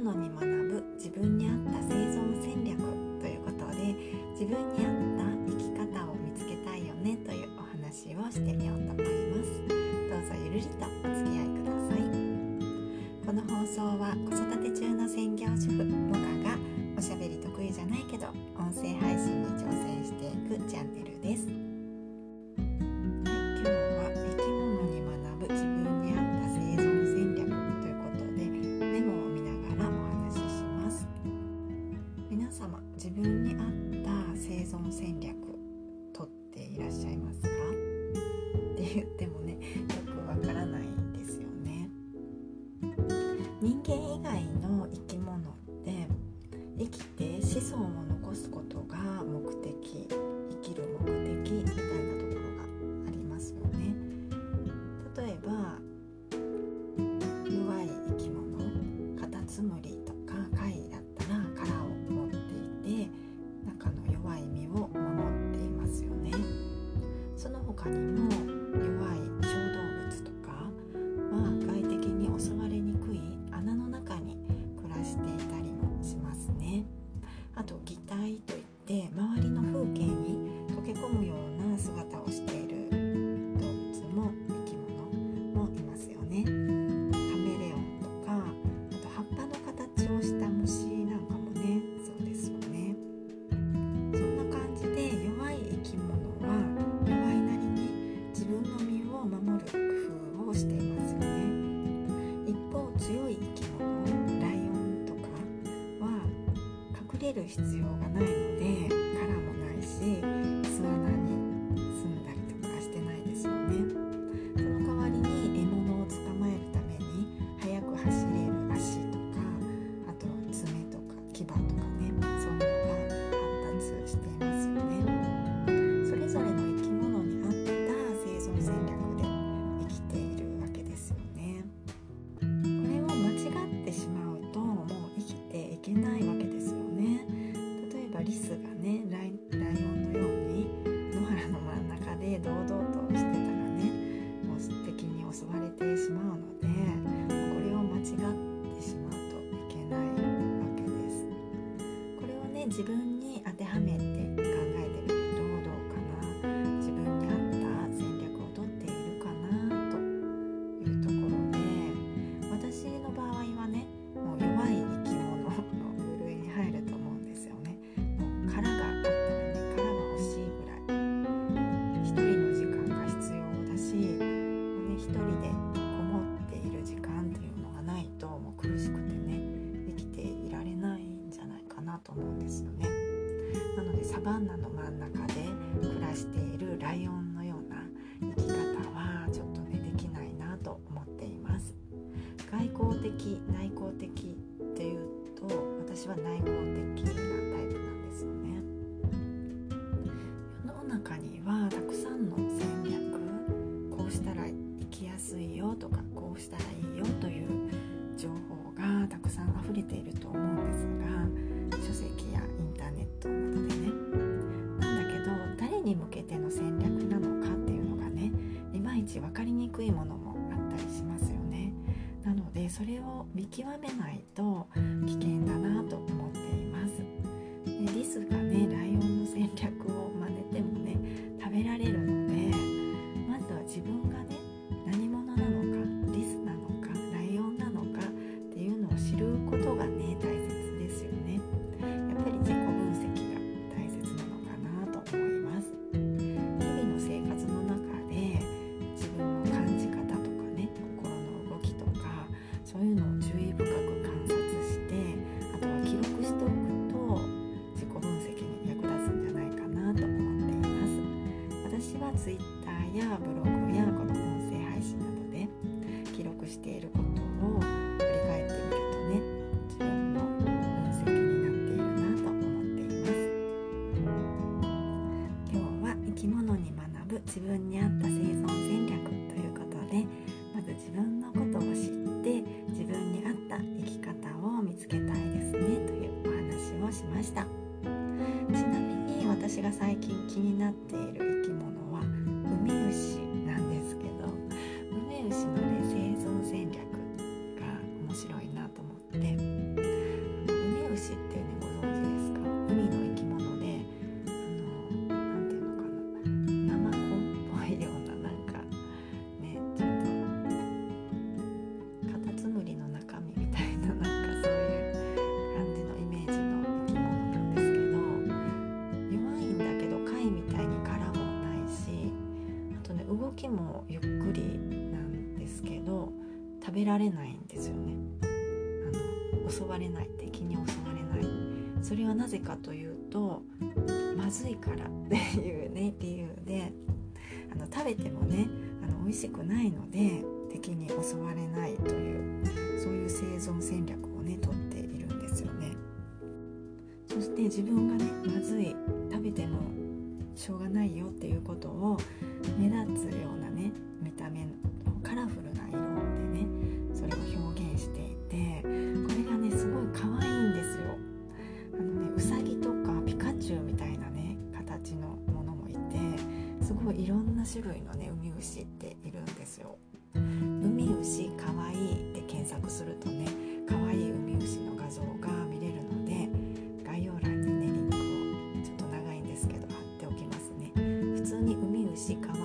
のに学ぶ自分に合った生存戦略ということで自分に合った生き方を見つけたいよねというお話をしてみようと思います。どうぞゆるりとお付き合いください。この放送は子育て中の専業主婦モカがおしゃべり得意じゃないけど音声配信に挑戦していくチャンネルです。ってもねよくわからないですよね。人間以外の生き物って生きて子孫を残すことが目的生きる目的みたいなところがありますよね。例えば弱い生き物カタツムリとか貝だったら殻を持っていて中の弱い身を守っていますよね。その他にも体といって周りの風景に溶け込むような姿をしているる必要がないので殻もないし巣穴んですよね。なのでサバンナの真ん中で暮らしているライオンのような生き方はちょっとねできないなと思っています。外交的内向的っていうと私は内向的なタイプなんですよね。世の中にはたくさんの戦略こうしたら生きやすいよとかこうしたらいいよという情報がたくさん溢れていると思うんです。それを見極めないと危険だなと思っています。でリスがねライオンの戦略を Twitter やブログやこの音声配信などで記録していることを振り返ってみるとね自分の分析になっているなと思っています。今日は生き物に学ぶ自分に合が最近気になっている生き物は食べられないんですよね。あの襲われない敵に襲われない。それはなぜかというとまずいからっていうね理由であの食べてもねあの美味しくないので敵に襲われないというそういう生存戦略をねとっているんですよね。そして自分がねまずい食べてもしょうがないよっていうことを目立つようなね見た目ちのものもいてすごいいろんな種類のねウミウシっているんですよ。ウミウシかわいいって検索するとねかわいいウミウシの画像が見れるので概要欄にねリンクをちょっと長いんですけど貼っておきますね。普通にウミウシかわ